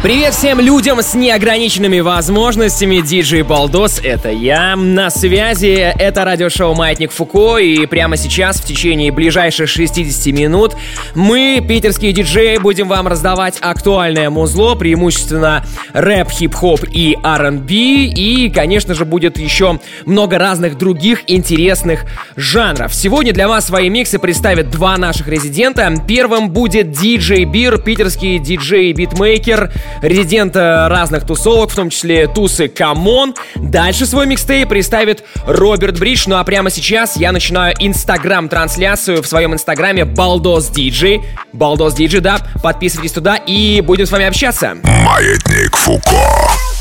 Привет всем людям с неограниченными возможностями. Диджей Балдос, это я. На связи это радиошоу «Маятник Фуко». И прямо сейчас, в течение ближайших 60 минут, мы, питерские диджеи, будем вам раздавать актуальное музло, преимущественно рэп, хип-хоп и R&B. И, конечно же, будет еще много разных других интересных жанров. Сегодня для вас свои миксы представят два наших резидента. Первым будет диджей Бир, питерский диджей-битмейкер, резидент разных тусовок, в том числе тусы Камон. Дальше свой микстейп представит Роберт Бридж. Ну а прямо сейчас я начинаю инстаграм-трансляцию в своем инстаграме Балдос Диджей. Балдос Диджей, да. Подписывайтесь туда и будем с вами общаться. Маятник Фуко.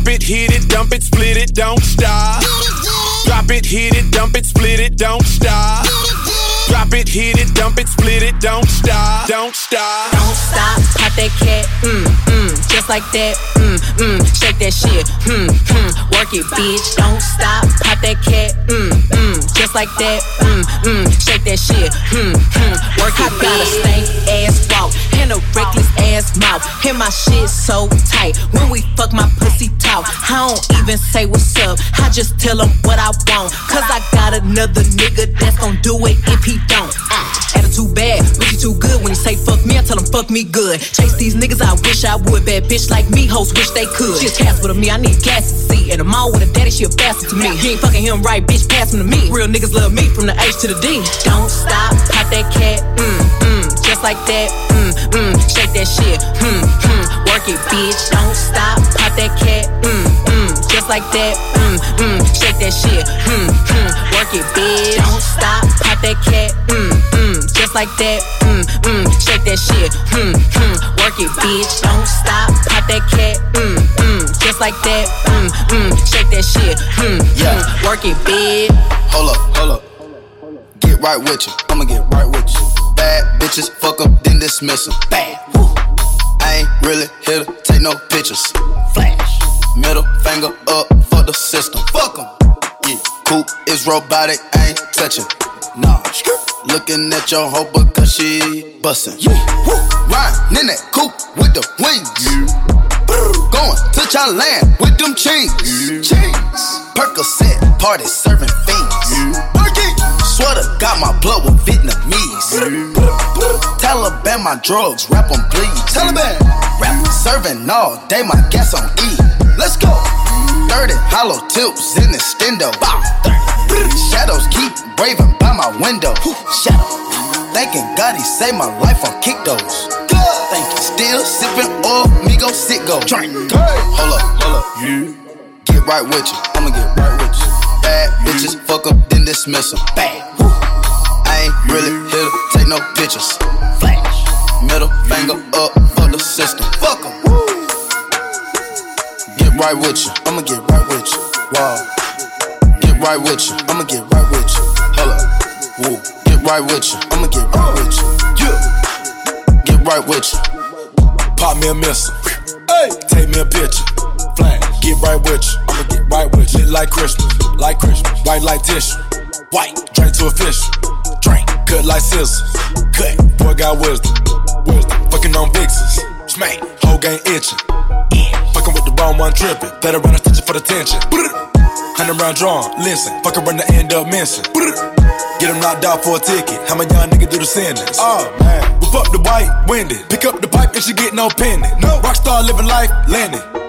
Drop it, hit it, dump it, split it, don't stop. Drop it, hit it, dump it, split it, don't stop. Drop it, hit it, dump it, split it, don't stop, don't stop. Don't stop, pop that cat, mm, mm, just like that, mm, mm, shake that shit, hmm, hmm, work it, bitch. Don't stop, pop that cat, mm, mm, just like that, mm, mm, shake that shit, hmm, hmm, work it, bitch. And my shit so tight. When we fuck, my pussy talk. I don't even say what's up. I just tell him what I want. Cause I got another nigga that's gon' do it if he don't. Uh, attitude bad, you too good. When you say fuck me, I tell him fuck me good. Chase these niggas, I wish I would. Bad bitch like me, hoes wish they could. She a cast with me, I need gas to see. And I'm all with a daddy, she a bastard to me. He ain't fucking him right, bitch, pass him to me. Real niggas love me from the H to the D. Don't stop, pop that cat, mm, just like that, mm, mm, shake that shit, hmm, hmm, work it, bitch. Don't stop, pop that cat, mm, mm, just like that, mm, mm, shake that shit, hmm, hmm, work it, bitch. Don't stop, pop that cat, mm, mm, just like that, mm, mm, shake that shit, hmm, hmm, work it, bitch. Don't stop, pop that cat, mm, mm, just like that, mm, mm, shake that shit, hmm, yeah, hmm, work it, bitch. Hold up, hold up. Get right with you, I'ma get right with you. Bad bitches, fuck up, then dismiss them. Bad. Woo. I ain't really here to take no pictures. Flash. Middle finger up for the system. Fuck em. Yeah. Coop is robotic, I ain't touching. Nah. Looking at your hoe because she bustin'. Yeah. Woo. Riding in that coupe with the wings. Yeah. Going to land with them chains. Yeah. Chains. Percocet party serving fiends. Yeah. Sweater got my blood with Vietnamese. Taliban my drugs, rap on please. Taliban rap serving all day, my gas on E. Let's go. 30 hollow tips in the stendo. Shadows keep braving by my window. Shadow. Thanking God he saved my life on kick those. Thank you. Still sipping oil, me go sit go. Drink. Hold up, hold up. Yeah. Get right with you. I'ma get right with you. Bitches, fuck up, then dismiss them. Bad. I ain't really here to take no pictures. Flash. Middle finger up for the system. Fuck em. Get right with you. I'ma get right with you. Wow. Get right with you. I'ma get right with you. Up. Woo. Get right with you. I'ma get right with you. Yeah. Get right with you. Pop me a missile. Hey. Take me a picture. Flash. Get right with you. Like Christmas. Like Christmas. White like tissue. White. Drink to a fish, Drink. Cut like scissors. Cut. Boy got wisdom. Wisdom. Fucking on vixens. Smack. Whole game itching. Fucking with the wrong one tripping. Better run a stitching for the tension. Hundred round drawn. Listen. Fuck around the end up missing. Get him knocked out for a ticket. How my young nigga do the sentence? Oh man. Whip up the white, winded. Pick up the pipe and she get no pendant. No. Rockstar living life, landing.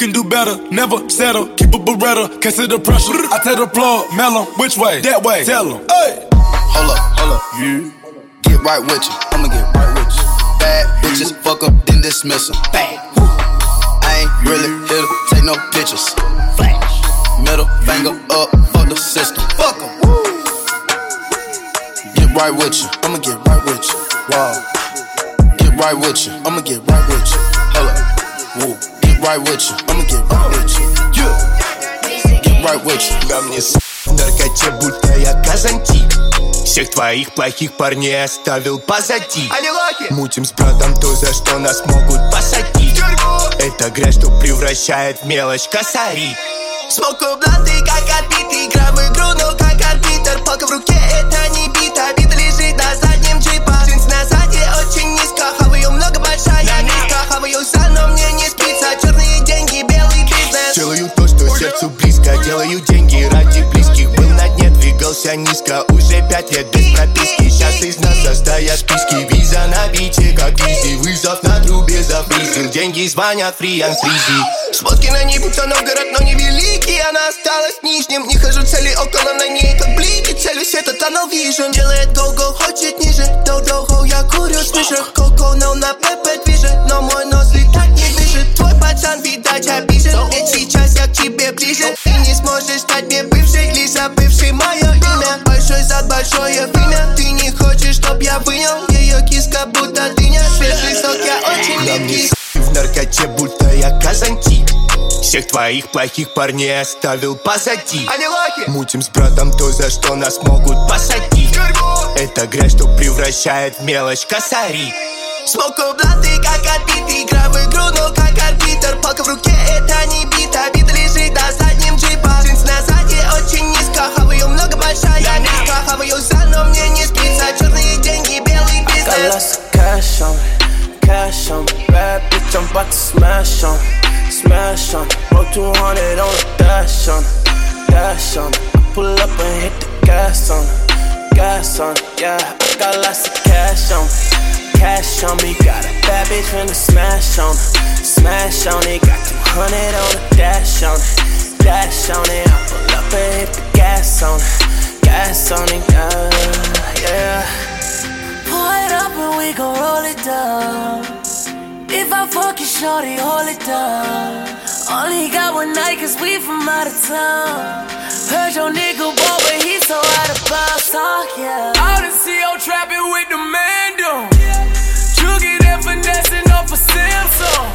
You can do better, never settle. Keep a beretta, can't see the pressure. I tell the plug, mellow, which way? That way. Tell him. Hey. Hold up, hold up. Yeah. Get right with you. I'ma get right with you. Bad bitches, fuck up, then dismiss them. Bad. I ain't really here to take no pictures. Flash. Middle finger up, fuck the system. Fuck em. Get right with you, I'ma get right with you. Wow. Get right with you, I'ma get right with you. Hold up. Woo. Right with you, I'ma get right with you. Yeah. Get right with you. Да мне с наркоте, будто я Казантип Всех твоих плохих парней оставил позади Они лохи! Мутим с братом то, за что нас могут посадить Это грязь, что превращает в мелочь косари Смоку бланты, как отбитый Игра в двигался низко Уже пять лет без прописки. Сейчас из нас состоят списки. Виза на бите, как визи Вызов на трубе зафризил Деньги звонят, фриан фризи Сводки на ней, будто Новгород, но не великий Она осталась нижним. Не хожу цели около на ней, как блики Целюсь, это tunnel vision Делает go-go, хочет ниже. Доу-доу-хоу, я курю спишек Коко, но на ПП движет. Но мой нос летать не движет Твой пацан, видать, обижен большое вымя Ты не хочешь, чтоб я вынял? Ее киска, будто дыня Свежий сок, я очень липкий в наркоте, будто я Казантип всех твоих плохих парней оставил позади. Они лохи! Мутим с братом то, за что нас могут посадить. Это грязь, что превращает в мелочь косари. Смоку бланты, как отбитый Игра в игру, но как арбитр. Палка в руке, это не бита Бита лежит на заднем джипа Джинс на сзади очень низко Хаваю много, большая низко got some cash on me, cash on me. Bad bitch, I'm about to smash on me, smash on me. Broke 200 on the dash on me, dash on me. I pull up and hit the gas on me, gas on me. Yeah, I got lots of cash on me, cash on me. Got a bad bitch finna smash on me, smash on it. Got 200 on the dash on it, dash on it. I pull up and hit the gas on it, gas on it. Yeah, yeah. It up and we gon' roll it down. If I fuck you, shorty, hold it down. Only got one night cause we from out of town. Heard your nigga ball, but he so out of bounds, talk, yeah. Out in CO trapping with the man Juggy that finessing off a Samsung.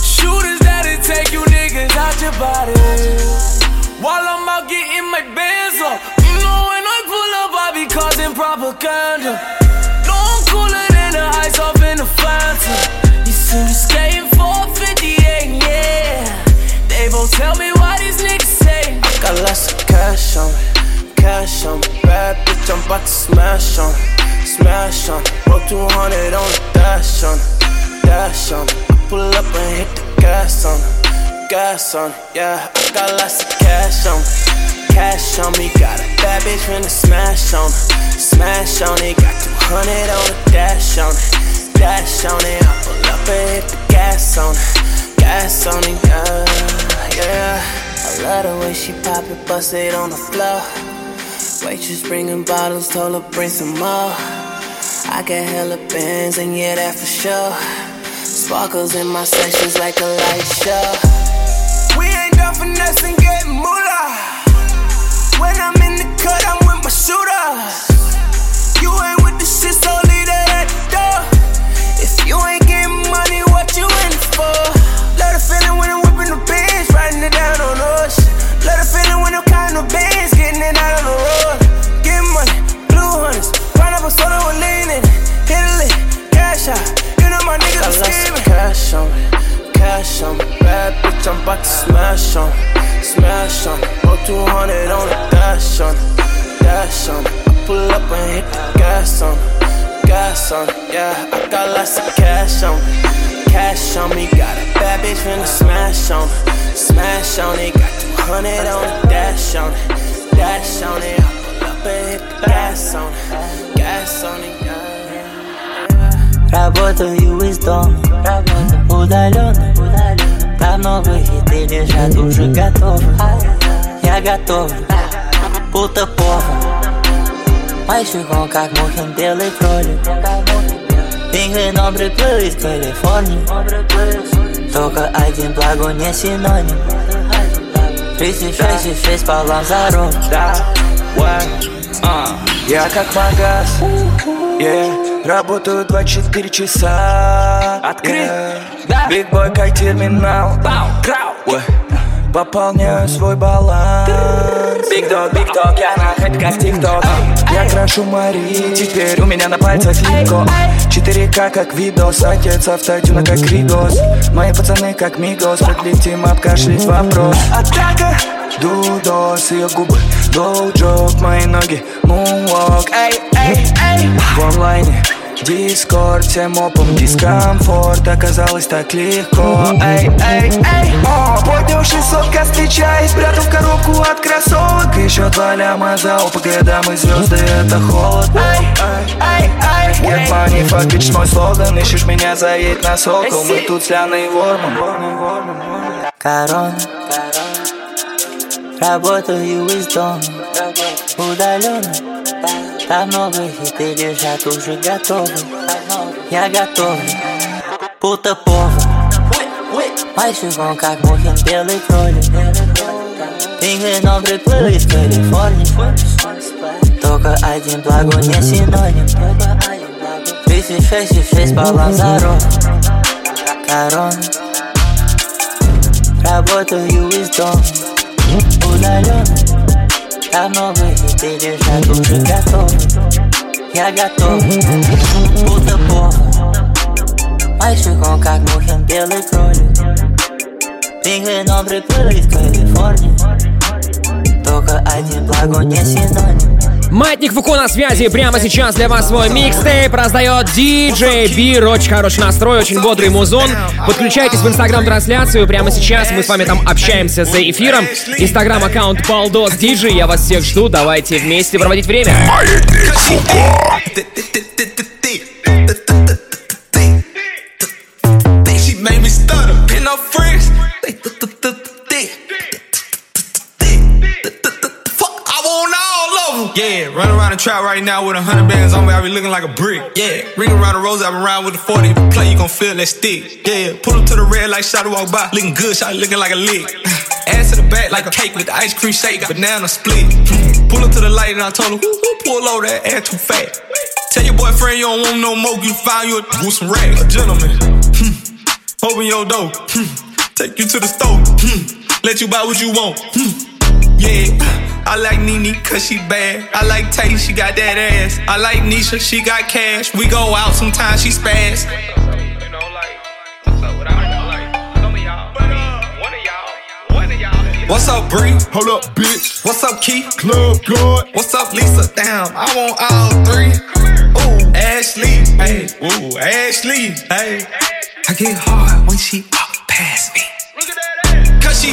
Shooters that'll take you niggas out your body. While I'm out getting my bands up. You know when I pull up, I be causing propaganda. See me skating 458, yeah. They both tell me why these niggas say. Got lots of cash on me, cash on me. Bad bitch, I'm about to smash on, it, smash on. it. Broke 200 on the dash on, it, dash on. it. I pull up and hit the gas on, it, gas on. it. Yeah, I got lots of cash on me, cash on me. Got a bad bitch finna smash on, it, smash on it. Got 200 on the dash on, it, dash on it. I hit the gas on, it, gas on it. Yeah, yeah. I love the way she pop it, bust it on the floor. Waitress bringing bottles, told her bring some more. I got hella bands, and yeah, that for sure. Sparkles in my sessions like a light show. We ain't done finessing, getting moolah. When I'm in the cut, I'm with my shooters. You ain't with the shit, so leave that at the door. If you ain't for? Let the feeling when I'm whipping the riding it down on us. Let the feeling when I'm counting the bands, getting it out on the road. Get money, blue hunters, grind up a soda with lean in it. Hit a lick, cash out. You know my niggas Got are lots of scheming. cash on me, cash on me. Bad bitch, I'm about to smash on, it, smash on. it. Broke 200 on the dash on, it, dash on. it. I pull up and hit the gas on, it, gas on. Yeah, I got lots of cash on me, cash on me. Got a bad bitch finna smash on, it, smash on it. Got 200 on the dash on, it, dash on it. I pull up and hit the gas on, it, gas on it. Yeah, yeah. Работаю из дома, удаленно Там новые хиты лежат уже готовы Я готов, будто повар Мой шагом как Мухин белый кролик Игры добрый плыл из Калифорнии Только один благо не синоним. 36 и 6 пополам Да, руль. Да, uh. Я как магаз. Yeah. Работаю 24 часа. Открыт yeah. Бигбой как терминал. Крау. Пополняю свой баланс. Биг дог, биг дог, я на хайпе как тикток. Я крашу Мари, теперь у меня на пальцах линко 4К как видос, отец автотюна как Ригос Мои пацаны как Мигос, подлетим обкашлять вопрос. Атака, дудос, ее губы, доу-джок, мои ноги, мунвок, эй, эй, эй. В онлайне Дискорд, всем опом дискомфорт. Оказалось так легко. Эй, эй, эй. О, поднял 600 кострича И спрятал коробку от кроссовок. Еще два ляма за ОПГ Дамы звезды, это холод. Эй, эй, эй. Get money, fuck bitch, мой слоган Ищешь меня, заедь на сокол. Мы тут с Ляной Ворман. Корона. Работаю из дома. Удаленно Там много хиты лежат уже готовы Я готов Будто повар Мальчик он как Мухин белый кролик Пингвином приплыл из Калифорнии Только один благо не синоним 366 по Лазару Корона Работаю из дома. Удаленно Там много хиты лежат уже готовы Я готов Будто повар Мальчик он как Мухин белый кролик Пингвином приплыл из Калифорнии. Только один благо не синоним Маятник Фуко на связи. Прямо сейчас для вас свой микстейп раздает диджей Бир. Очень хороший настрой, очень бодрый музон. Подключайтесь в инстаграм-трансляцию. Прямо сейчас мы с вами там общаемся за эфиром. Инстаграм-аккаунт Балдос Диджей. Я вас всех жду. Давайте вместе проводить время. Маятник Фуко. Yeah, run around the trap right now with a hundred bands on me. I be looking like a brick. Yeah, ring around the rose. I been around with the 40. If you play, you gon' feel that stick. Yeah, pull up to the red like shot walk by. Looking good, shot looking like a lick. Ass to the back like a cake with the ice cream shake. Banana split. Pull up to the light and I told her, whoo, whoo, pull over that ass too fat. Tell your boyfriend you don't want no more. You find you a with some racks. A gentleman. Hmm. Open your door. Hmm. Take you to the store. Hmm. Let you buy what you want. Hmm. Yeah. I like Nene cause she bad. I like Tay, she got that ass. I like Nisha, she got cash. We go out sometimes, she spaz. What's up, Bree? Hold up, bitch. What's up, Keith? Club God. What's up, Lisa? Damn, I want all three. Ooh, Ashley. Hey, ooh, Ashley. Hey. I get hard when she walk past me. Cause she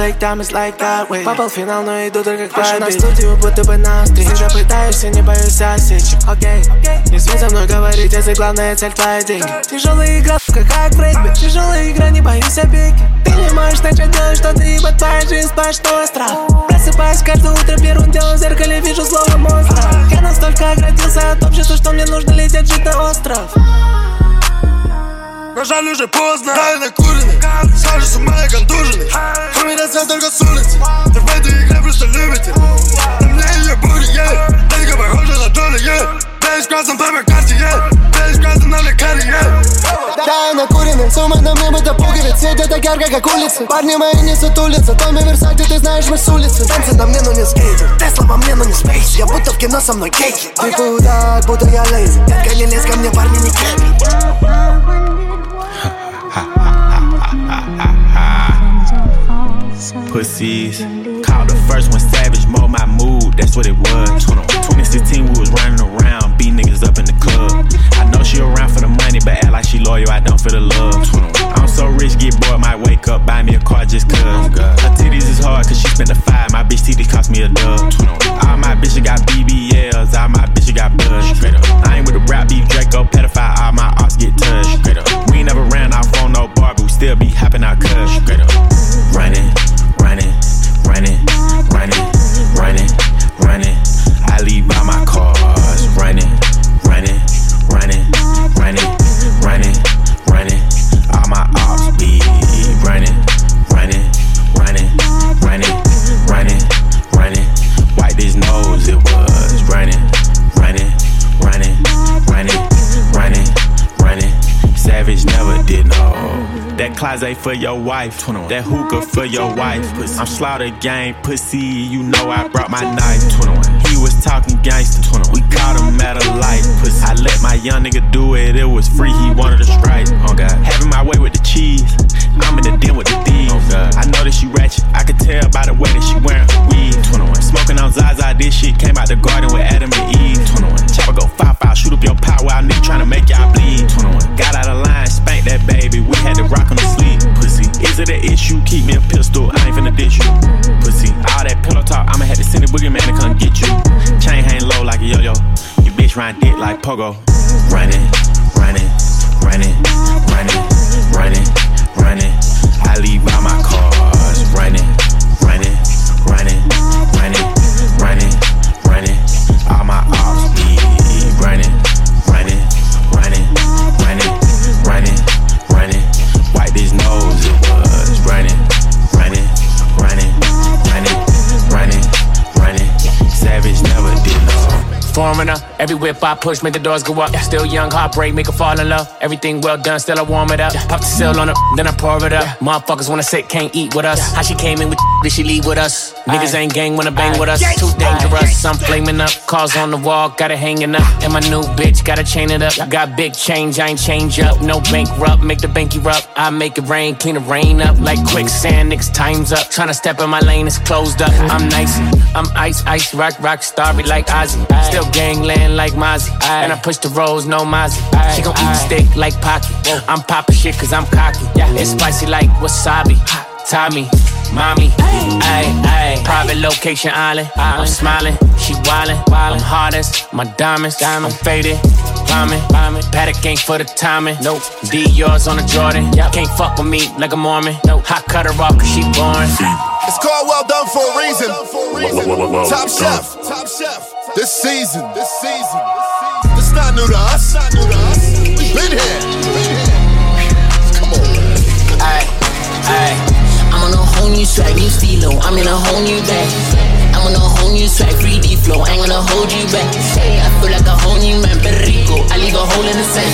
Time is like that way. Попал в финал, но иду только к победе на студию, будто бы на встречу Всегда пытаешься, не боюсь осечек Окей, не смей со мной говорить, если главная цель твои деньги. Тяжелая игра, сука, как в регби Тяжелая игра, не боюсь опеки Ты не можешь начать делать что-то, ибо твоя жизнь сплошной страх. Просыпаюсь каждое утро, первым делом в зеркале вижу злого монстра. Я настолько оградился от общества, что мне нужно лететь жить на остров Но жаль уже поздно. Дай накуренный, сажу с ума и контуженный. Кроме раза только с улицы. Ты в этой игре просто любите. На мне ее будет, yeah Детка похожа на Тони, yeah Дай с красным папе карте, yeah Дай с красным на лекаре, yeah Да, я накуренный, сумма на мне будто пуговиц Светит так ярко, как улицы. Парни мои не сутулятся Томми Версати, ты знаешь, мы с улицы. Танцы на мне, но не скейтер Тесла во мне, но не спейс Я будто в кино со мной кейки Ты куда, будто я лейзер Детка, не лезь ко мне, парни, не кепи Pussies. Called the first one savage, mold my mood, that's what it was. That for your wife, that hookah for your wife. I'm slaughter gang pussy, you know I brought my knife. He was talking gangster, 21. we caught him at a light. Pussy. I let my young nigga do it, it was free, he wanted a strike. Oh God, having my way with the cheese, I'm in the den with the thieves. Oh God, I know that she ratchet, I could tell by the way that she wearing her weed. 21, smoking on Zaza, this shit came out the garden with Adam and Eve. 21, chopper go five five, shoot up your pot while nigga to make y'all bleed. 21, got out of line, spank that baby, we had to rock on the sleep. Pussy, is it an issue? Keep me a pistol, I ain't finna dish you. Pussy, all that pillow talk, I'ma have to send a boogeyman to come get you. Chain hang low like a yo-yo, you bitch ride dick like pogo. Running, running, running, running, running, running. I leave all my cars running, running, running, running, running, running. All my ops be running, running, running, running, running. Foreigner, every whip I push, make the doors go up. Still young, heartbreak, make her fall in love. Everything well done, still I warm it up. Pop the seal on it, then I pour it up. Motherfuckers wanna sit, can't eat with us. How she came in with did she leave with us? Niggas ain't gang, wanna bang with us. Too dangerous, I'm flaming up. Cars on the wall, got it hanging up. And my new bitch, gotta chain it up. Got big change, I ain't change up. No bankrupt, make the bank erupt. I make it rain, clean the rain up. Like quicksand, niggas time's up. Tryna step in my lane, it's closed up. I'm nice, I'm ice, ice, rock, rock, starry like Ozzy. Still gangland like Mozzy. And I push the rolls, no Mozzie. She gon' eat the steak like Pocky. I'm poppin' shit cause I'm cocky. Yeah. It's spicy like wasabi. Tommy, mommy, ayy, ayy. Private location island. I'm smiling, she wildin'. I'm hardest, my diamonds, I'm faded. Bombing, bombing. Paddock ain't for the timing. Nope. D yours on the Jordan. Y'all can't fuck with me like a Mormon. Nope. Hot cut her off cause she boring. It's called Well Done for a reason. Top Chef. Top Chef. This season. This season. This not new to us. We've been here. New swag, new steelo. I'm in a whole new bag. I'm on a whole new swag, 3D flow. Ain't gonna hold you back. Hey, I feel like a whole new man, Perico. I leave a hole in the sand.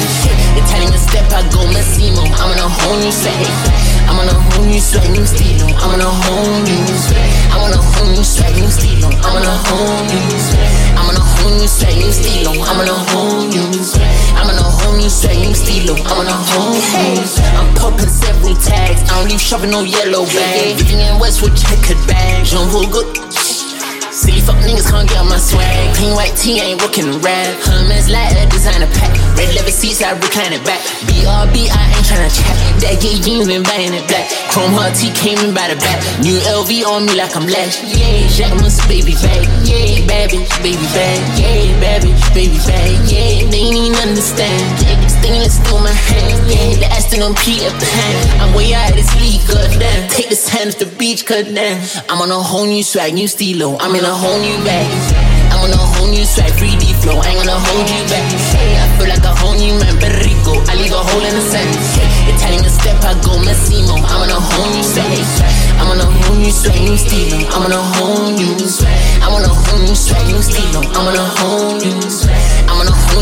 Italian step, I go Massimo. I'm on a whole new swag. I'm on a whole new swag, new steelo. I'm on a whole new swag. I'm on a whole new swag, new steelo. I'm on a whole new swag. I'm on a whole new swag, new steelo. I'm on a whole new swag. I'm on a whole new swag, new steelo. I'm on a whole new. I'm popping several tags. I don't leave shopping no yellow bag. Vivienne Westwood checkered bag. Jean Good. See, fuck niggas can't get on my swag. Clean white tee ain't rockin' red. Hummus like a designer pack. Red leather seats, I recline it back. BRB, I ain't tryna chat. That gay jeans been buying it black. Chrome heart T came in by the back. New LV on me like I'm Lash. Yeah, Jacqueline's baby bag. Yeah, bitch, baby bag. Yeah, bitch, baby bag. Yeah, they ain't understand. Yeah, stainless through my hand. Yeah, the Aston on Peter Pan. I'm way out of this league, goddamn. Take this hand off the beach, goddamn. I'm on a whole new swag, new steelo. I'm in a whole new bag. I'm on a whole new swag, 3D flow. I ain't gonna hold you back. Hey, I feel like a whole new man, Perico. I leave a hole in the sand. Italian step, I go Massimo. I'm on a whole new swag. I'm on a whole new swag, new steelo. I'm on a whole new swag. I'm on a whole new swag, new steelo. I'm on a whole new swag.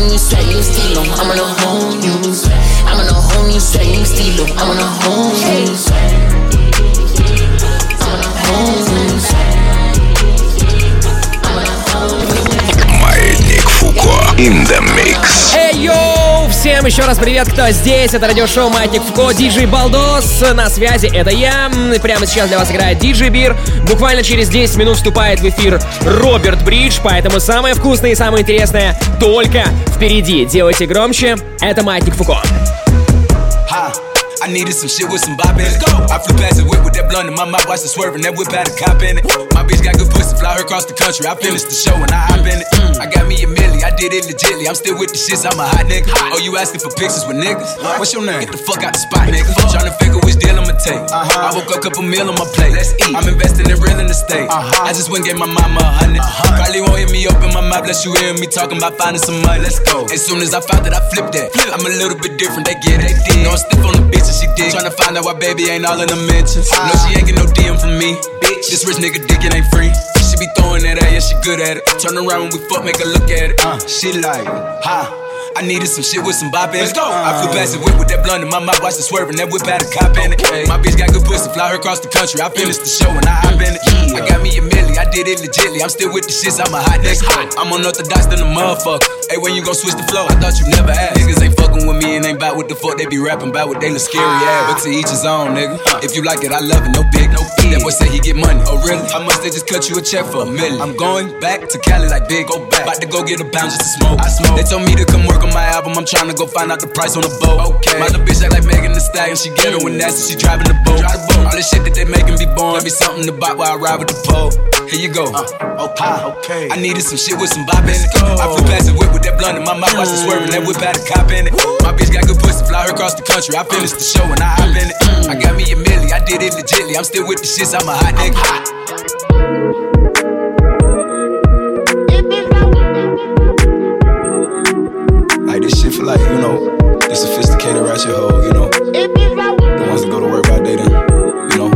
New swag, new steelo. I'm on a whole new swag. I'm on a whole new swag, new steelo. I'm on a whole new swag. I'm on a whole new in the mix. Эй, йоу! Всем еще раз привет, кто здесь. Это радиошоу Маятник Фуко, диджей Балдос. На связи это я. Прямо сейчас для вас играет диджей Бир. Буквально через 10 минут вступает в эфир Роберт Бридж, поэтому самое вкусное и самое интересное только впереди. Делайте громче. Это Маятник Фуко. I needed some shit with some bop in it. Go. I flew past the whip with that blunt in my mouth, watched it swerving. That whip had a cop in it. My bitch got good pussy, fly her across the country. I finished the show and I hop in it. Mm. I got me a milli, I did it legitly. I'm still with the shits, I'm a hot nigga. Oh, you asking for pictures with niggas? What's your name? Get the fuck out the spot, nigga. Trying to figure which deal I'ma take. Uh-huh. I woke up, couple meal on my plate. Let's eat. I'm investing in real estate. Uh-huh. I just went and gave my mama a 100 uh-huh. Probably won't hear me open my mouth, unless you hear me talking about finding some money. Let's go. As soon as I found that, I flipped that. Flip. I'm a little bit different, they get it. No, I'm stiff on the bitch and she dig. Trying to find out why baby ain't all in the mentions. No, she ain't get no DM from me. Bitch, this rich nigga dick, it ain't free. She be throwing that at, yeah, she good at it. Turn around when we fuck, make her look at it. Uh, she like, ha. I needed some shit with some bop in. Let's go. I flew past the whip with that blunt in my mouth, watched it swerving. That whip had a cop in it. My bitch got good pussy, fly her across the country. I finished the show and I hop in it. I got me a milli, I did it legitly. I'm still with the shits, I'm a hot nigga. I'm unorthodox than a motherfucker. Hey, when you gon' switch the flow? I thought you never asked. Niggas ain't fucking with me and ain't bout what the fuck they be rapping about what they look scary ass. But to each his own, nigga. If you like it, I love it, no big, no big. That boy say he get money. Oh, really? How much they just cut you a check for a million? I'm going back to Cali like big, go back. About to go get a pound just to smoke. I smoke. They told me to come work on my album, I'm trying Tryna go find out the price on the boat. Okay. My little bitch act like Megan Thee Stallion. She ghetto and nasty. She driving the boat. Drive the boat. All this shit that they making be born. Let me something to buy while I ride with the pole. Here you go. Uh, okay. okay. I needed some shit with some bop in it. I flew past the whip with that blunt in my mouth. Watch it swerving. That whip had a cop in it. My bitch got good pussy. Fly her across the country. I finished the show and I hop in it. I got me a milli. I did it legitly. I'm still with the shits. I'm a hot nigga. Like this shit for like, you know, the sophisticated ratchet hoe, you know. The ones that go to work by day then, you know,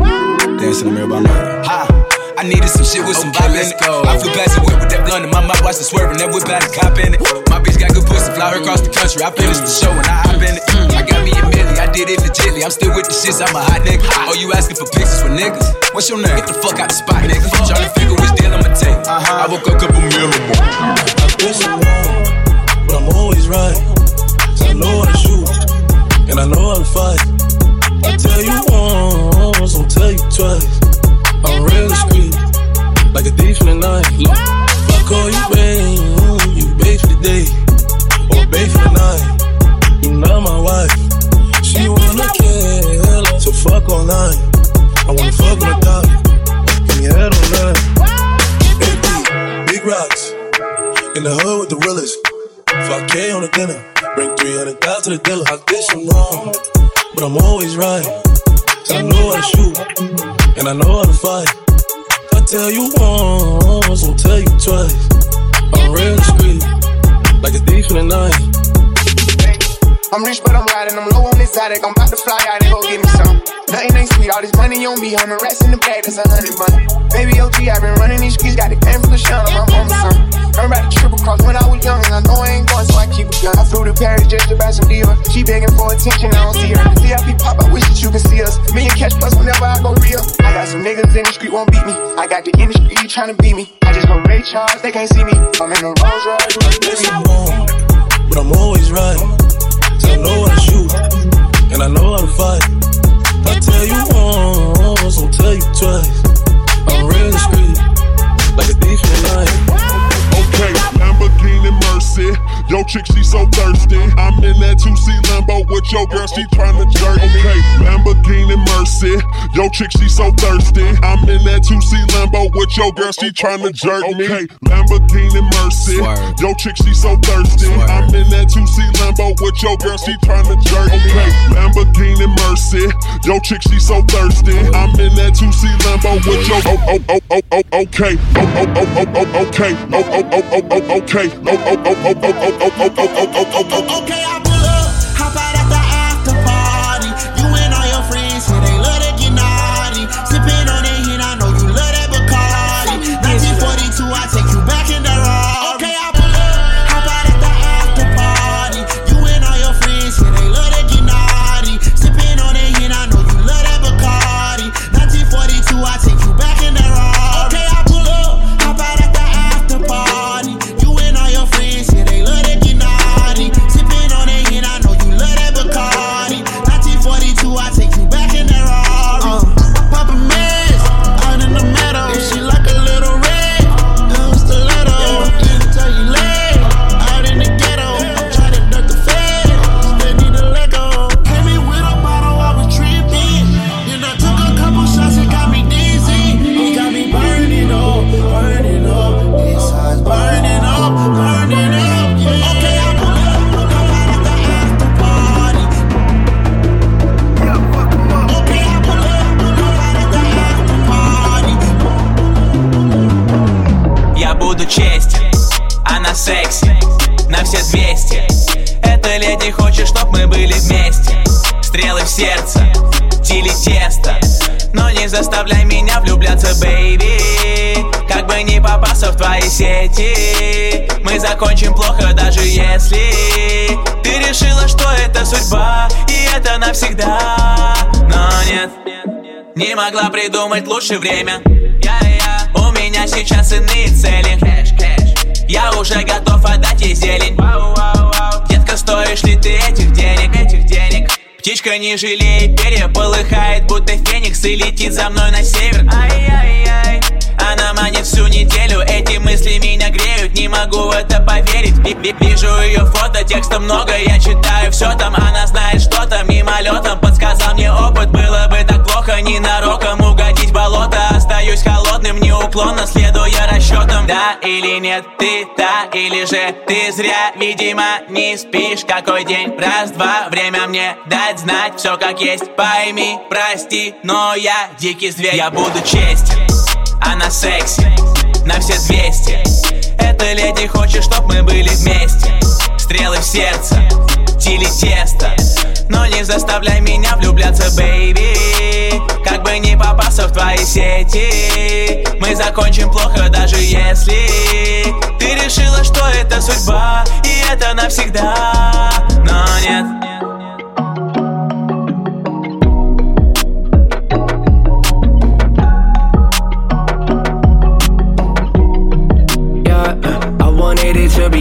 dance in the mirror by night. Ha! I needed some shit with some vibe in it. I flew past the whip with that blunt in my mouth, watched it swerving. That whip had a cop in it. My bitch got good pussy, fly her across the country. I finished the show and I hop in it. I got me a milli, I did it legitly. I'm still with the shits, I'm a hot nigga. Oh, you asking for pictures with niggas? What's your name? Get the fuck out the spot, nigga. Trying to figure which deal I'ma take. Uh-huh. I woke up, a couple million. on my I've been wrong, but I'm always right. I know how to shoot, and I know how to fight. I tell you once, I'll tell you twice. Like a thief in the night. I call you babe, you babe for the day, or babe for the night. You not my wife. She wanna kill, so fuck night. I wanna fuck on the top, give me head on that. AP, big rocks, in the hood with the realest. 5K on the dinner, bring 300 down to the dealer. I did some wrong, but I'm always right. I know how to shoot, and I know how to fight. Tell you once, I'll tell you twice. I'm real discreet, like a thief in the night. I'm rich, but I'm riding. I'm low on exotic. I'm about to fly out and go get me some. Nothing ain't sweet. All this money on me. I'm rest in the bag. That's a hundred money. Baby OG, I've been running these streets. Got it came from the shine on my mama's son. Heard about the triple cross when I was young. And I know I ain't going, so I keep it young. I flew to Paris just to buy some deal. She begging for attention. I don't see her. VIP pop. I wish that you could see us. Me and Catch Plus whenever I go real. I got some niggas in the street won't beat me. I got the industry trying to beat me. I just go Ray Charles. They can't see me. I'm in a Rolls Royce. But I'm always right. I know to shoot, and I know how to fight. I tell you once, I'll tell you twice. Mercy. Yo, chick, she so thirsty. I'm in that 2C Lambo with your girl, she tryna jerk. Okay, Lamborghini Mercy. Yo, chick, she so thirsty. I'm in that 2C Lambo with your girl, she tryna jerk me. Okay, Lamborghini Mercy. Yo, chick, she so thirsty. I'm in that 2C Lambo with your girl, she tryna jerk me. Okay, Lamborghini Mercy. Yo, chick, she so thirsty. I'm in that 2C Lambo with your oh oh oh oh oh okay. Oh oh oh oh oh okay. Oh oh oh oh oh okay. Oh oh Okay, I'm. Лучше время. У меня сейчас иные цели. Я уже готов отдать ей зелень. Детка, стоишь ли ты этих денег? Этих денег. Птичка не жалеет, перья полыхает, будто феникс И летит за мной на север. Ай-яй-яй. Она манит всю неделю, эти мысли меня греют Не могу в это поверить. Ви- ви- Вижу ее фото, текста много, я читаю все там Она знает что-то, мимолетом подсказал мне опыт Было бы так плохо, болото Остаюсь неуклонно следуя расчетам Да или нет, ты та или же ты зря. Видимо, не спишь, какой день? Раз-два, время мне дать знать Все как есть, пойми, прости Но я дикий зверь, я буду честен Она секси, на все 200 Эта леди хочет, чтоб мы были вместе. Стрелы в сердце, тили тесто Но не заставляй меня влюбляться, бейби Как бы не попасться в твои сети. Мы закончим плохо, даже если Ты решила, что это судьба И это навсегда. Но нет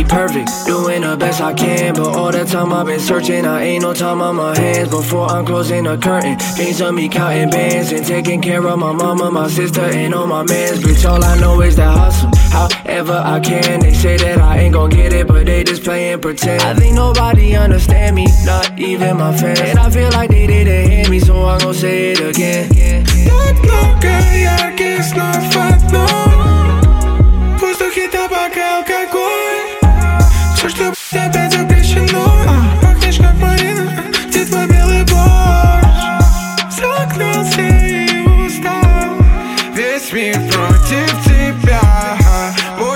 perfect. Doing the best I can, but all the time I've been searching. I ain't no time on my hands before I'm closing the curtain. Dreams of me counting bands and taking care of my mama, my sister, and all my mans. Bitch, all I know is that hustle. However I can, they say that I ain't gon' get it, but they just playing pretend. I think nobody understand me, not even my fans. And I feel like they didn't hear me, so I'm gon' say it again. Not longer, I guess not no no. Puesto que está para Все, что опять запрещено. Пахнешь как Марина, где твой белый борщ? Загнался и устал. Весь мир против тебя.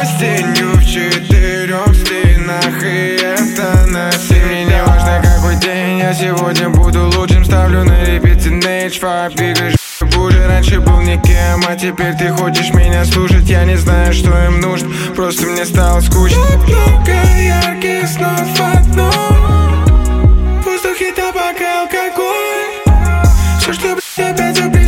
С тенью в четырех стенах И это насилие Не важно какой день, я сегодня буду лучшим. Ставлю на Teenage Five Боже, раньше был никем, а теперь ты хочешь меня слушать. Я не знаю, что им нужно, просто мне стало скучно. Так много ярких снов одно. В воздухе табак и алкоголь. Все, что, опять запрещено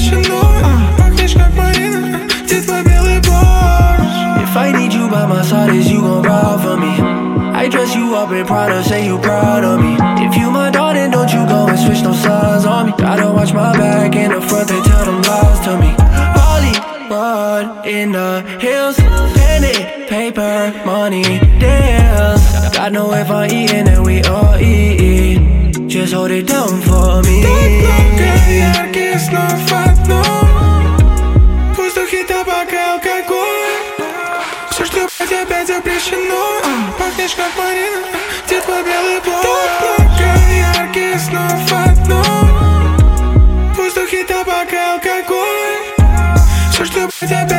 I dress you up in Prada, say you proud of me. If you my daughter, don't you go and switch no sides on me. Gotta watch my back in the front, they tell them lies to me. Hollywood in the hills, penny, paper, money, deals. God no if I'm eating, and we all eat. Just hold it down for me. Don't look at I can't stop, no. Блядь, опять запрещено Пахнешь как Марина, где твой белый борщ Так много ярких снов одно В воздухе табак и алкоголь. Все, что, блядь,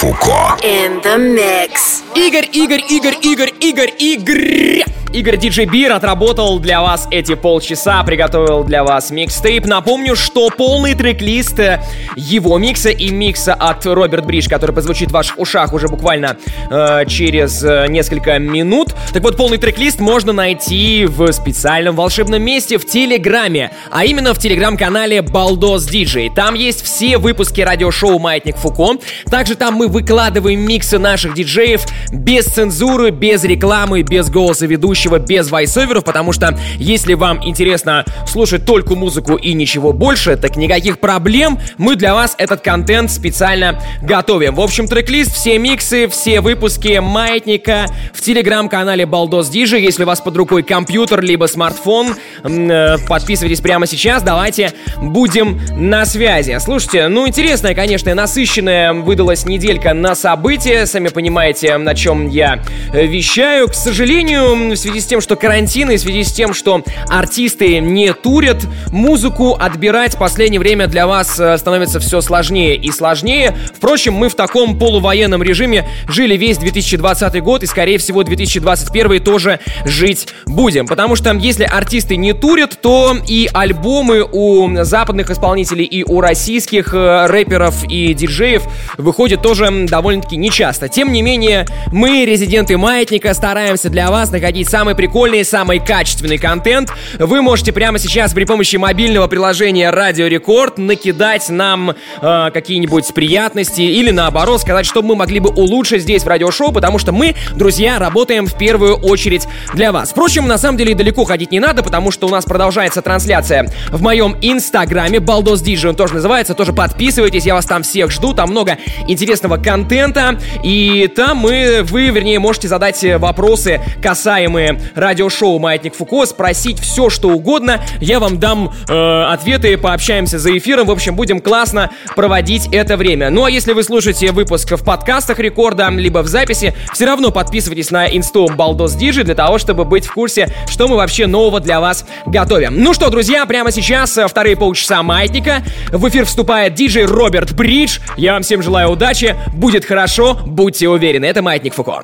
Фуко. In the mix. Игорь, Игорь, Игорь, Игорь, Игорь, Игорь. Игорь Диджей Бир отработал для вас эти полчаса, приготовил для вас микстейп. Напомню, что полный трек-лист э, его микса и микса от Роберт Бридж, который позвучит в ваших ушах уже буквально э, через э, несколько минут. Так вот, полный трек-лист можно найти в специальном волшебном месте в Телеграме, а именно в Телеграм-канале Балдос Диджей. Там есть все выпуски радиошоу «Маятник Фуко». Также там мы выкладываем миксы наших диджеев без цензуры, без рекламы, без голоса ведущих ведущего без вайсоверов, потому что если вам интересно слушать только музыку и ничего больше, так никаких проблем, мы для вас этот контент специально готовим. В общем, трек-лист, все миксы, все выпуски Маятника в телеграм-канале Балдос Диджи. Если у вас под рукой компьютер либо смартфон, э, подписывайтесь прямо сейчас, давайте будем на связи. Слушайте, ну интересная, конечно, насыщенная выдалась неделька на события, сами понимаете, на чем я вещаю. К сожалению, в связи с тем, что карантин и в связи с тем, что артисты не турят, музыку отбирать в последнее время для вас э, становится все сложнее и сложнее. Впрочем, мы в таком полувоенном режиме жили весь 2020 год и, скорее всего, 2021 тоже жить будем. Потому что если артисты не турят, то и альбомы у западных исполнителей и у российских э, рэперов и диджеев выходят тоже довольно-таки нечасто. Тем не менее, мы, резиденты Маятника, стараемся для вас находить самый прикольный, самый качественный контент. Вы можете прямо сейчас при помощи мобильного приложения Радио Рекорд накидать нам э, какие-нибудь приятности или наоборот сказать, что мы могли бы улучшить здесь в радиошоу, потому что мы, друзья, работаем в первую очередь для вас. Впрочем, на самом деле далеко ходить не надо, потому что у нас продолжается трансляция в моем инстаграме, Балдос Диджи он тоже называется, тоже подписывайтесь, я вас там всех жду, там много интересного контента, и там мы, вы, вернее, можете задать вопросы, касаемые радиошоу «Маятник Фуко», спросить все, что угодно, я вам дам э, ответы, пообщаемся за эфиром, в общем, будем классно проводить это время. Ну а если вы слушаете выпуск в подкастах Рекорда, либо в записи, все равно подписывайтесь на инсту Балдос Диджи для того, чтобы быть в курсе, что мы вообще нового для вас готовим. Ну что, друзья, прямо сейчас э, вторые полчаса Маятника. В эфир вступает диджей Роберт Бридж. Я вам всем желаю удачи, будет хорошо, будьте уверены. Это Маятник Фуко.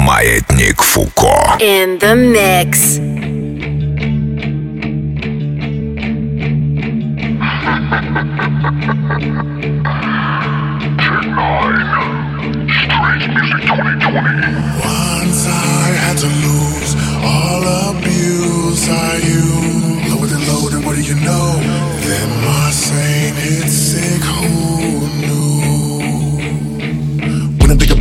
Маятник Фуко. In the mix. Once I had to lose all abuse I you Lower than low, then what do you know? Then my sane hit sick, who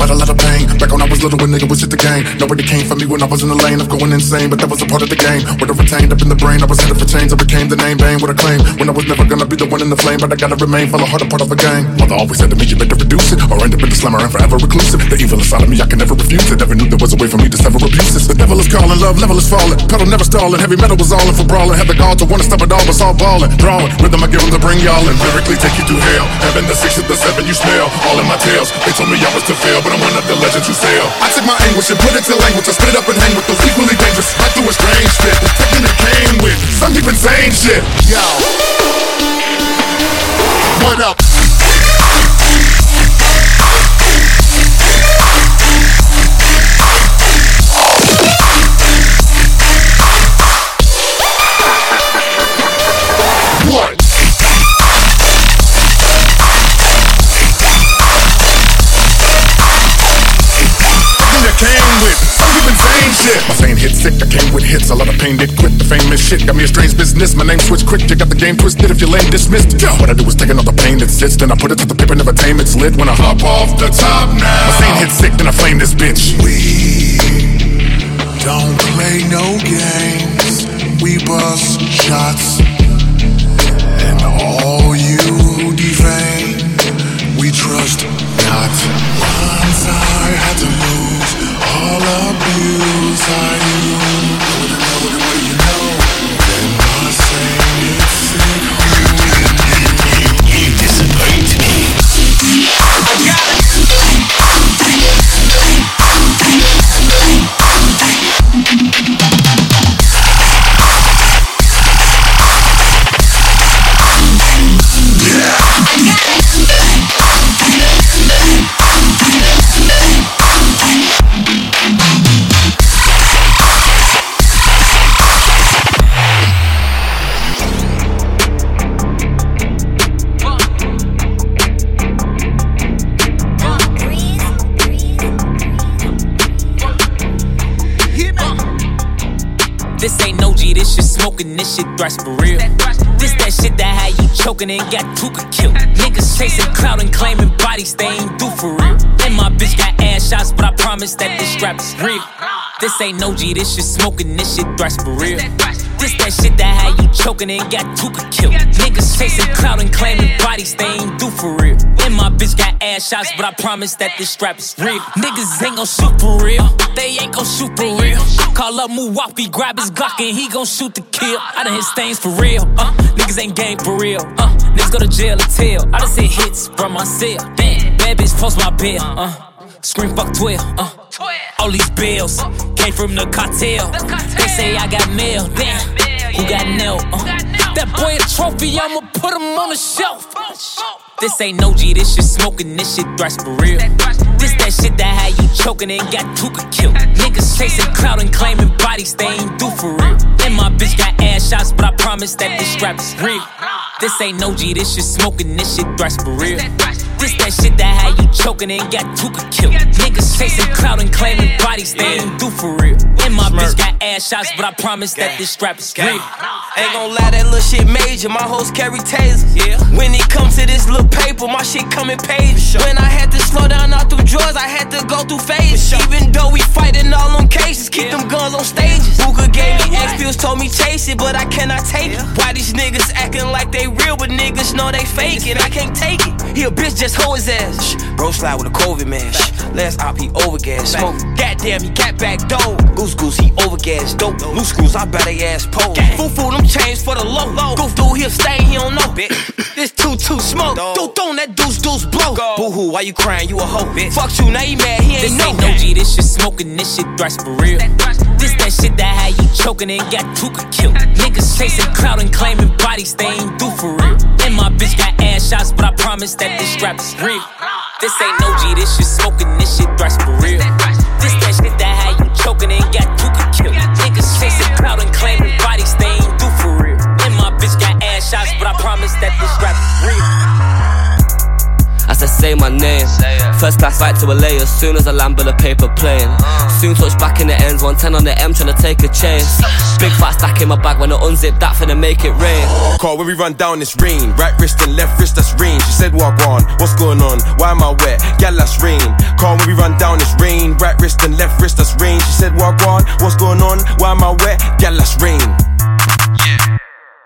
About a lot of pain. Back when I was little, when nigga was just a game. Nobody came for me when I was in the lane of going insane But that was a part of the game. What I retained up in the brain I was headed for change. I became the name Bang, what I claim. When I was never gonna be the one in the flame But I gotta remain Follow hard a part of the game. Mother always said to me You better reduce it Or end up in the slammer and forever reclusive. The evil inside of me I can never refuse it. Never knew there was a way for me to sever abuses. The devil is calling, love level is falling. Pedal never stalling Heavy metal was all in for brawling. Had the gall to wanna stop it all But all balling Drawing Rhythm I give them to bring y'all in. Lyrically take you to hell. Heaven the six and the seven you smell All in my tales. They told me I was to fail But I'm one of the legends I took my anguish and put it to language. I spit it up and hang with those equally dangerous. Right through a strange fit Taking it came with Some deep insane shit. Yo. What up? Sick, I came with hits. A lot of pain did quit. The famous shit got me a strange business. My name switched quick, you got the game twisted. If you're lame, dismissed. Yo, what I do is take all the pain that sits, then I put it to the paper, never tame it's lit. When I hop off the top now, my sane hit sick, then I flame this bitch. We don't play no games. We bust shots, and all you who defame, we trust not. Once I had to lose all abuse I this shit thrash for real. This that shit that had you choking and got Tooka killed. Niggas chasing clout and claiming bodies they ain't do for real. And my bitch got ass shots, but I promise that this strap is real. This ain't no G, this shit smoking, this shit thrash for real. This that shit that had you choking and got Tooka killed. Niggas chasing clout and claiming bodies they ain't do for real. And my bitch got ass shots, but I promise that this strap is real. Niggas ain't gon' shoot for real. They ain't gon' shoot for real. Call up Muwapi, grab his Glock and he gon' shoot the kill. I done hit stains for real. Uh, niggas ain't game for real. Uh, niggas go to jail or tell. I done seen hits from my cell. Damn, bad bitch post my bill. Uh, scream fuck 12. Uh, all these bills came from the cartel. They say I got mail. Damn, who got nailed? Uh, that boy a trophy, I'ma put him on the shelf. This ain't no G, this shit smoking, this shit thrash for real. This that shit that had you choking and got Tooka killed. Niggas chasing clout and claiming bodies they ain't do for real. And my bitch got ass shots, but I promise that this strap is real. This ain't no G, this shit smoking, this shit thrash for real. This that shit that had you choking and got Tooka killed. Niggas chasing clout and claiming bodies they ain't do for real. And my bitch got ass shots, but I promise that this strap is real. Ain't gon' lie, that little shit major. My hoes carry tasers. Yeah. When it comes to this little paper, my shit come in pages. When I had to slow down all through drawers, I had to go through phases. Even though we fighting all on cases, keep them guns on stages. Booker gave me X pills, told me chase it, but I cannot take it. Why these niggas acting like they real, but niggas know they fake it? I can't take it. He a bitch, just hoe his ass. Bro slide with a COVID man. Shh. Last op, he overgas. Smoke. Goddamn, he got back dope. Goose goose, he overgas. Dope. Loose screws, I bet they ass pole. Foo foo, them chains for the low. Low. Goof dude, he'll stay, he don't know. this too too smoke. Dude, don't that deuce deuce blow. Boo hoo, why you crying? You a hoe. Bitch. Fuck you, now he mad, he ain't This know. ain't no G, this shit smoking, this shit thrash for real. This that shit that had you choking and got Tooka killed. Niggas chasing clout and claiming bodies they ain't do for real. And my bitch got ass shots, but I promise that this strap is real. This ain't no G, this shit smoking, this shit thrash for real. This that shit that had you choking and got Tooka killed. Niggas chasing clout and claiming bodies they ain't do for real. And my bitch got ass shots, but I promise that this strap is real. I say my name. First class flight to LA as soon as I land with a paper plane. Soon touch back in the ends, 110 on the M, trying to take a chase. Big fat stack in my bag when I unzip that finna make it rain. Call when we run down this rain. Right wrist and left wrist, that's rain. She said, Walk on, what's going on? Why am I wet? Gal, that's rain. Call when we run down this rain. Right wrist and left wrist, that's rain. She said, Walk on, what's going on? Why am I wet? Gal, that's rain.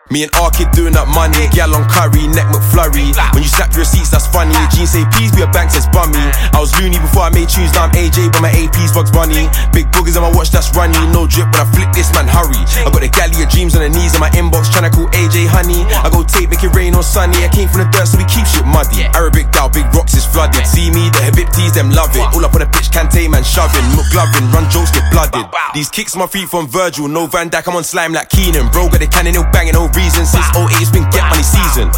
Me and R kid doing up money, gal on curry, neck McFlurry. When you slap your receipts, that's funny. Jeans say peas, be a bank says bummy. I was loony before I made tunes, now I'm AJ, but my AP's Bugs Bunny. Big boogers on my watch, that's runny. No drip, but I flick this man, hurry. I got the galley of dreams on the knees in my inbox, tryna call AJ honey. I go tape, make it rain on sunny. I came from the dirt, so we keep shit muddy. Arabic gal, big rocks is flooded. See me, the Habibtis, them love it. All up on the pitch, can't take man shoving. McGlovin, run jokes, get blooded. These kicks my feet from Virgil, no Van Dijk, I'm on slime like Keenan. Bro, got the cannon, no banging, no reason. Since 08, it's been get money season.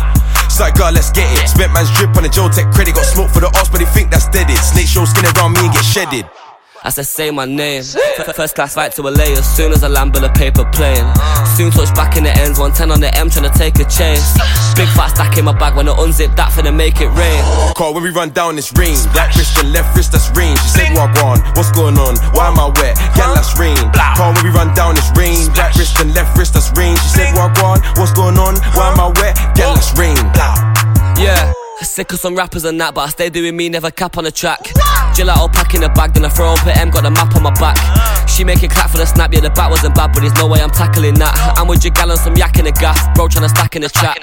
It's like, God, let's get it. Spent man's drip on the Joe Tech credit. Got smoke for the ops, but they think that's dead. It. Snake show skin around me and get shedded. I said, say my name. F- First class flight to LA as soon as I land with a paper plane. Soon touch back in the ends, 110 on the M, trying to take a chase. Big fat stack in my bag when I unzip that finna make it rain. Call when we run down this rain. Right wrist and left wrist, that's rain. She said, Walk on, what's going on? Why am I wet? Gal, that's rain. Call when we run down this rain. Right wrist and left wrist, that's rain. She said, Walk on, what's going on? Why am I wet? Gal, that's rain. Yeah. Sick of some rappers and that, but I stay doing me, never cap on the track. Gelato pack in the bag, then I throw up M, got the map on my back. She make it clap for the snap, yeah, the bat wasn't bad, but there's no way I'm tackling that. I'm with your gal on some yak in the gas, bro tryna stack in the trap.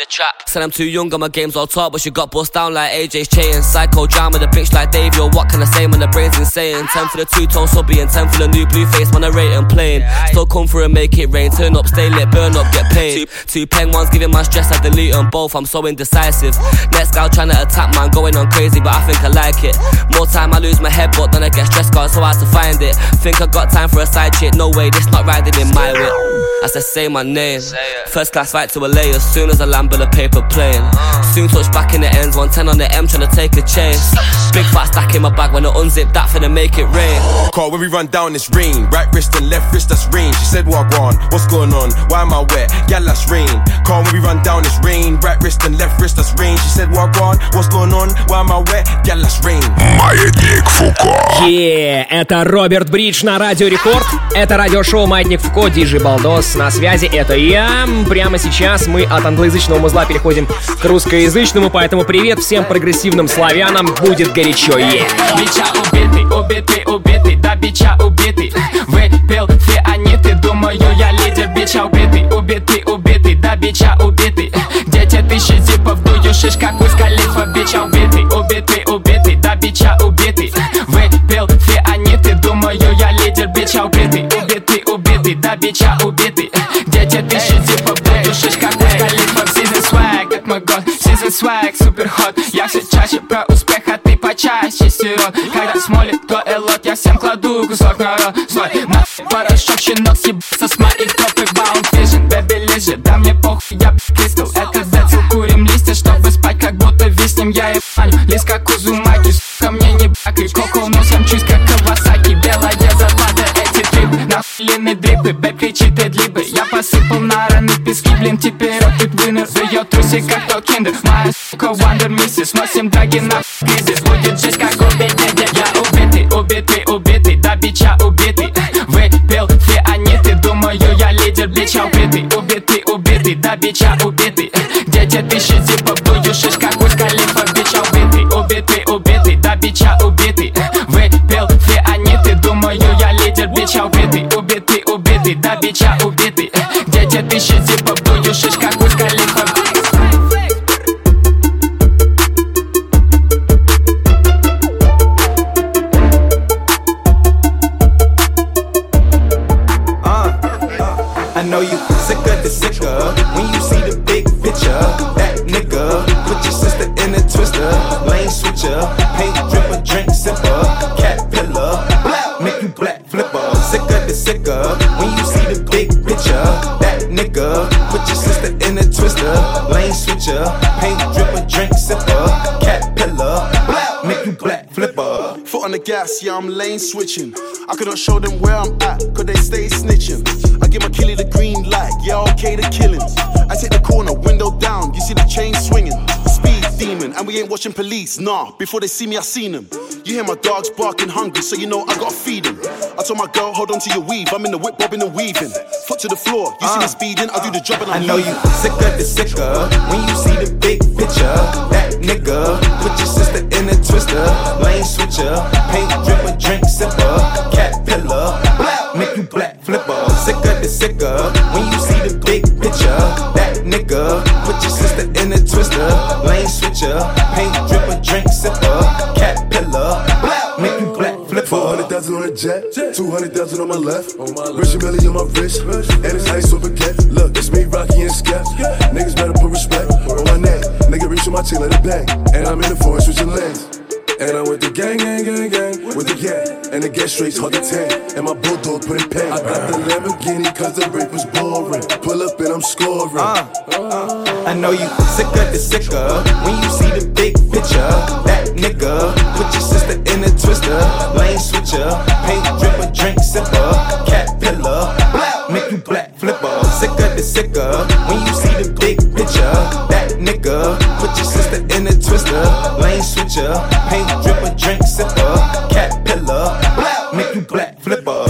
Said I'm too young, and my game's all talk, but she got bust down like AJ's chain. Psycho drama, the bitch like Dave, yo, what can I say when the brain's insane? 10 for the two tone subby and 10 for the new blue face, man, I rate and plain. Still come through and make it rain, turn up, stay lit, burn up, get paid. Two, two pen ones giving my stress, I delete them both, I'm so indecisive. Next gal trying to attack, man, going on crazy, but I think I like it. More time I lose my head, but then I get stressed, cause it's so hard to find it. Think I got time for a side chick, no way, this not riding in my whip. I said, say my name. First class flight to LA as soon as I land with a paper plane. Uh. Soon touch back in the ends, 110 on the M, trying to take a chase. Big fat stack in my bag when I unzip that finna make it rain. Call when we run down this rain. Right wrist and left wrist, that's rain. She said, Walk on, what's going on? Why am I wet? Yeah, that's rain. Call when we run down this rain. Right wrist and left wrist, that's rain. She said, Walk on, on? What's going on? Why am I wet? Yeah, let's rain. Маятник Фуко. Yeah, это Роберт Бридж на Радио Рекорд. Это радиошоу Маятник Фуко, Диджи Балдос на связи. Это я. Прямо сейчас мы от англоязычного музла переходим к русскоязычному, поэтому привет всем прогрессивным славянам. Будет горячо, е. Yeah. Бича убитый, убитый, убитый, да бича убитый. Выпил фианиты, думаю, я лидер. Бича убитый, убитый, убитый, да бича убитый. Дети тысячи зипов, Душишь как у скалифа обещал Убитый, убитый, убитый, да бича убитый. Выпил фианиты, думаю, я лидер бича Убитый, убитый, убитый, да бича убитый. Где те тысячи типа Слушаешь, какой скалит Season swag, как мой год Season swag, супер ход. Я все чаще про успех, а ты почаще сирот. Когда смолит, то элот, я всем кладу кусок на рот. Злой, на порошок, щенок, съебаться с моих топик Bound vision, baby, лежит, да мне похуй, я б кристалл виснем Я ебаню, лист как Узумаки, сука, мне не бак И коко носом чусь, как Кавасаки Белая зарплата, эти трипы Нахуйленные дрипы, бэб кричит эдлибы Я посыпал на раны пески, блин, теперь опыт выныр В ее как то киндер. Моя сука, Wonder Mrs. Носим драги на кризис. Будет жизнь, как убитый дед Я убитый, убитый, убитый До бича убитый. Выпил фианиты Думаю, я лидер, бича убитый. Убитый, убитый, до бича убитый. Дети тысячи зипов, yeah I'm lane switching. I couldn't show them where I'm at, cause they stay snitching. I give my killie the green light, yeah, okay, the killings. I take the corner, window down, you see the chain swinging. Speed demon, and we ain't watching police, nah. Before they see me, I seen them. You hear my dogs barking hungry, so you know I gotta feed them. I told my girl, hold on to your weave, I'm in the whip bobbing and weaving. Foot to the floor, you see me uh, speeding, I do the job and I'm I know you sicker the sicker when you see the big picture. That nigga, put your sister in a twister, lane switcher, paint dripper, drink sipper, cat pillar, black make you black flipper. Sicker the sicker when you see the big picture. That nigga, put your sister in a twister, lane switcher, paint dripper, drink sipper, cat pillar, black make you black flipper. 400,000 on a jet, 200,000 on my left. Rich Millie on my wrist, and it's ice over cat. Look, it's me, Rocky and Scat. Bang. And I'm in the forest switching lanes. And I'm with the gang, gang, gang, gang, with the gang. And the gas straight hard to tank. And my bulldog put in pain. I got the Lamborghini cause the break was boring. Pull up and I'm scoring. Uh. I know you sicker the sicker when you see the big picture. That nigga, put your sister in a twister, lane switcher, paint dripper, drink sipper, cat pillar, black make you black flipper. sick Sicker the sicker when you see the big picture. That nigga, put your sister in a twister, lane switcher, paint dripper, drink sipper, cat pillar, black make you black flipper.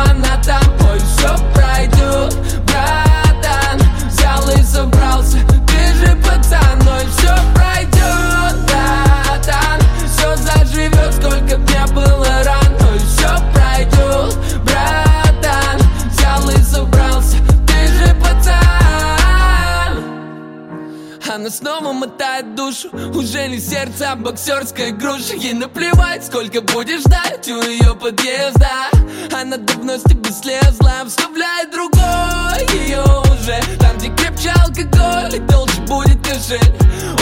прямо над тобой все пройдет, братан. Взял и забрался, ты же пацан, но все пройдет она снова мотает душу. Уже не сердце, а боксерская груша. Ей наплевать, сколько будешь ждать у ее подъезда. Она давно с тебя слезла Вставляет другой. Ее уже Там, где крепче алкоголь И толще будет кошель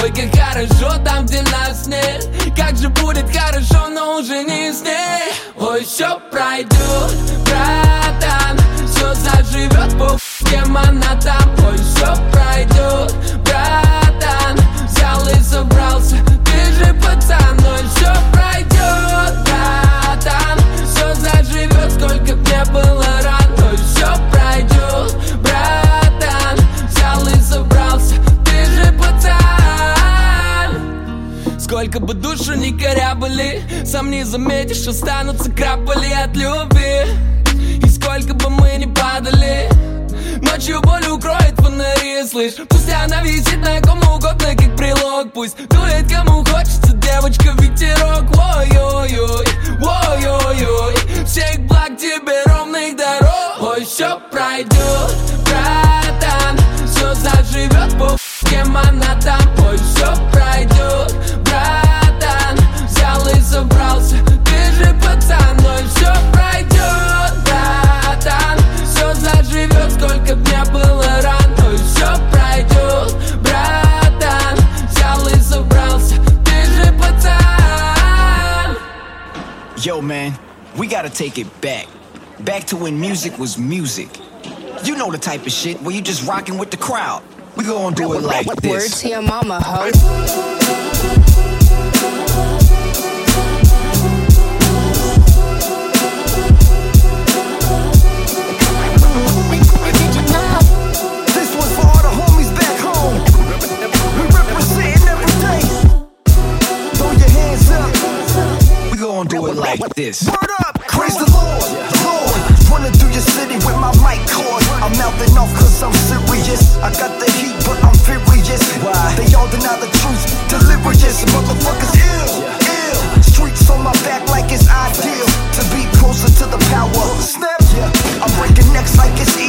Ой, как хорошо там, где нас нет. Как же будет хорошо, но уже не с ней. Ой, все пройдет, братан. Все заживет по кем там. Ой, все пройдет, братан Взял и собрался, ты же пацан Ой, все пройдет, братан. Все заживет, сколько б не было ран Ой, все пройдет, братан. Взял и собрался, ты же пацан. Сколько бы душу не корябали Сам не заметишь, останутся крапали от любви. И сколько бы мы не падали Ночью боль укроет фонари, слышь. Пусть она висит на ком угодно, как прилог. Пусть дует кому хочется, девочка, ветерок. Ой-ой-ой, ой-ой-ой Всех благ тебе ровных дорог Ой, все пройдет, братан Все заживет, по кем она там Ой, все пройдет, We gotta take it back. Back to when music was music. You know the type of shit where you just rocking with the crowd. We gonna do it like this. Words to your mama, hoe. do it like this. Praise the Lord, Lord. Running through your city with my mic cord. I'm melting off cause I'm serious. I got the heat, but I'm furious. Why? They all deny the truth. Delirious, motherfuckers ill, ill. Streets on my back like it's ideal. To be closer to the power. Snap, yeah. I'm breaking necks like it's easy.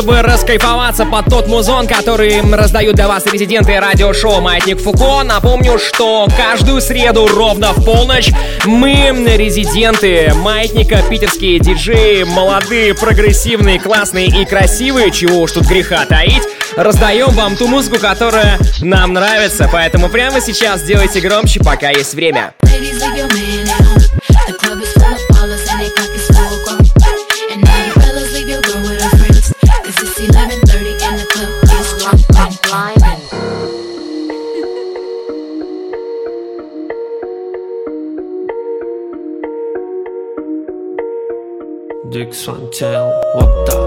чтобы раскайфоваться под тот музон, который раздают для вас резиденты радиошоу «Маятник Фуко». Напомню, что каждую среду ровно в полночь мы, резиденты «Маятника», питерские диджеи, молодые, прогрессивные, классные и красивые, чего уж тут греха таить, раздаем вам ту музыку, которая нам нравится. Поэтому прямо сейчас делайте громче, пока есть время. Ladies, can't tell what the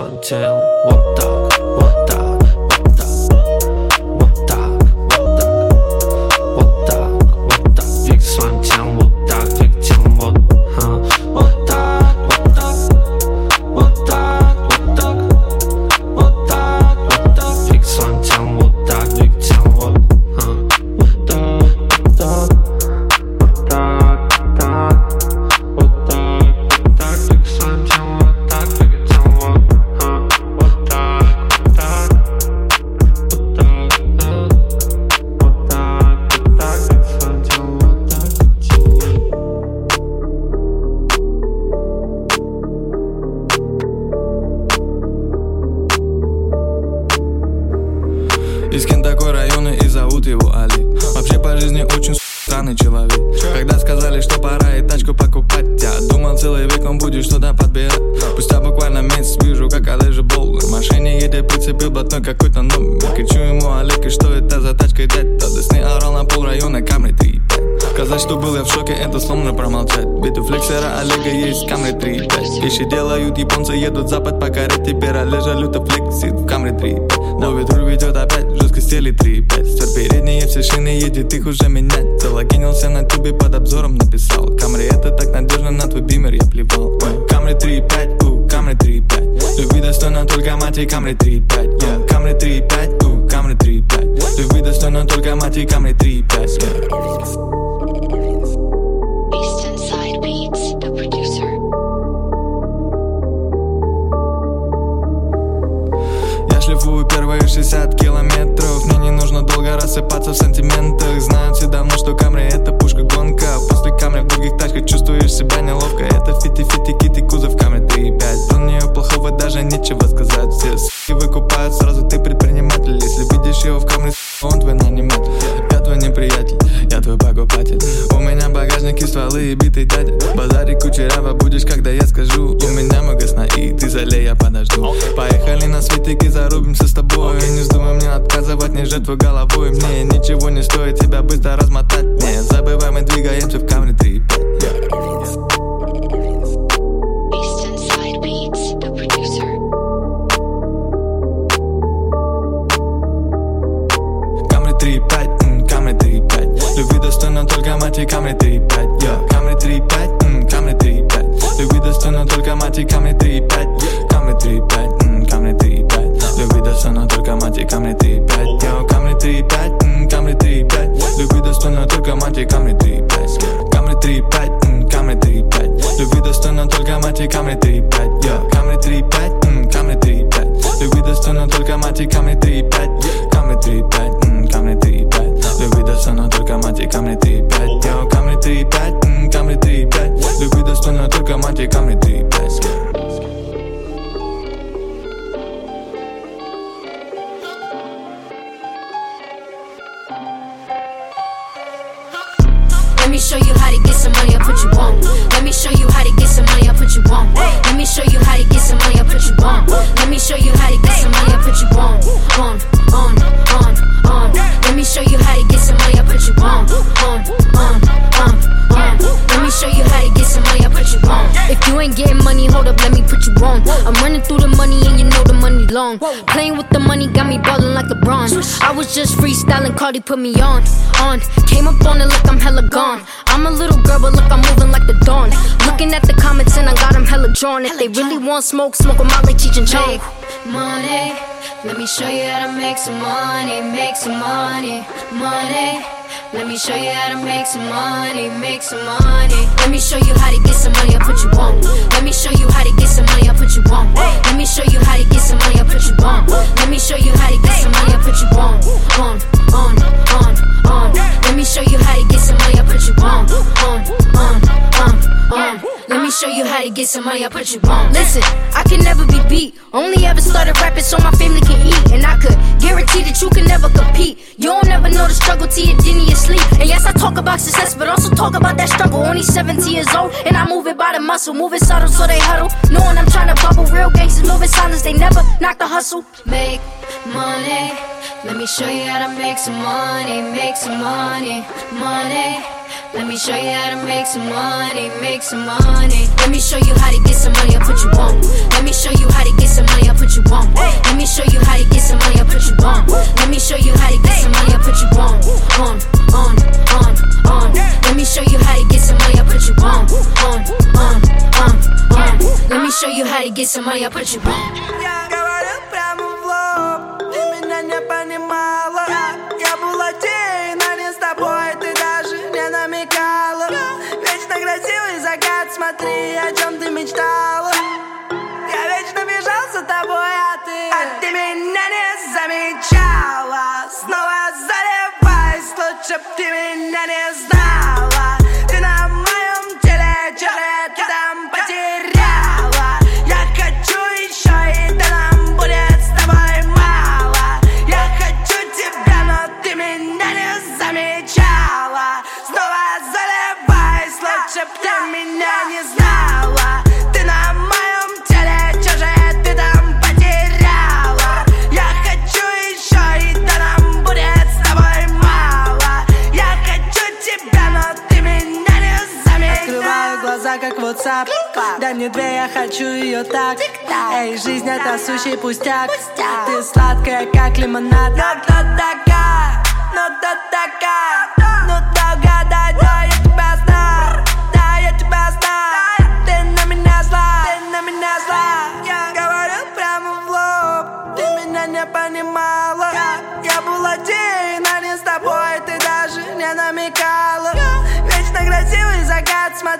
Until. багажнике стволы и битый дядя Cardi put me on, on. Came up on it like I'm hella gone. I'm a little girl, but look, I'm moving like the dawn. Looking at the comments and I got them hella drawn. If they really want smoke, smoke them out like Cheech and Chong. Money, let me show you how to make some money, make some money, money. Let me show you how to make some money, make some money. Let me show you how to get some money, I put you on. Let me show you how to get some money, I put you on. Let me show you how to get some money, I put you on. Let me show you how to get some money, I put you on. On, on, on, on. Let me show you how to get some money, I put you on. On, on, on, on. Let me show you how to get some money, I put you on. Listen, I can never be beat. Only ever started rapping so my family can eat. And I could guarantee that you can never compete. You don't ever know the struggle till you're in your sleep. And yes, I talk about success, but also talk about that struggle. Only 17 years old, and I move it by the muscle. Moving subtle so they huddle. Knowing I'm trying to bubble. Real gangsters moving silence, they never knock the hustle. Make money. Let me show you how to make some money, make some money, money. Let me show you how to make some money, make some money. Let me show you how to get some money, I put you on. Let me show you how to get some money, I put you on. Let me show you how to get some money, I put you on. Let me show you how to get some money, I put you on. On, on, on, on. Let me show you how to get some money, I put you on. On, on, on, on. Let me show you how to get some money, I put you on. А ты, меня не замечала. Снова заливаясь, лучше б ты меня не знала. Ты на моем теле, чужая, ты там потеряла. Я хочу еще, и да нам будет с тобой мало. Я хочу тебя, но ты меня не замечала. Снова заливаясь, лучше б ты меня не знала WhatsApp Дай мне две, я хочу ее так. Эй, жизнь это сущий пустяк. Ты сладкая, как лимонад. Но кто такая, но кто такая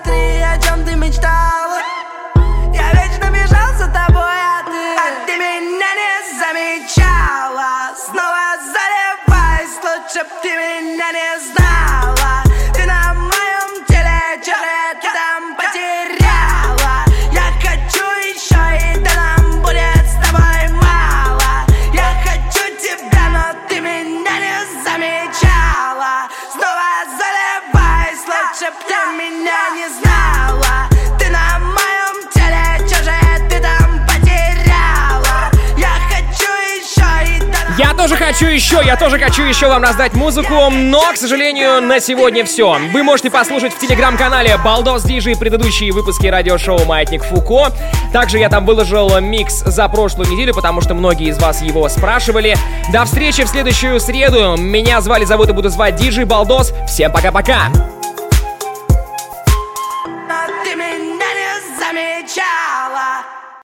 закат Смотри, о чем ты мечтала хочу еще, я тоже хочу еще вам раздать музыку, но, к сожалению, на сегодня все. Вы можете послушать в телеграм-канале Балдос Диджи предыдущие выпуски радиошоу Маятник Фуко. Также я там выложил микс за прошлую неделю, потому что многие из вас его спрашивали. До встречи в следующую среду. Меня звали, зовут и буду звать Диджей Балдос. Всем пока-пока.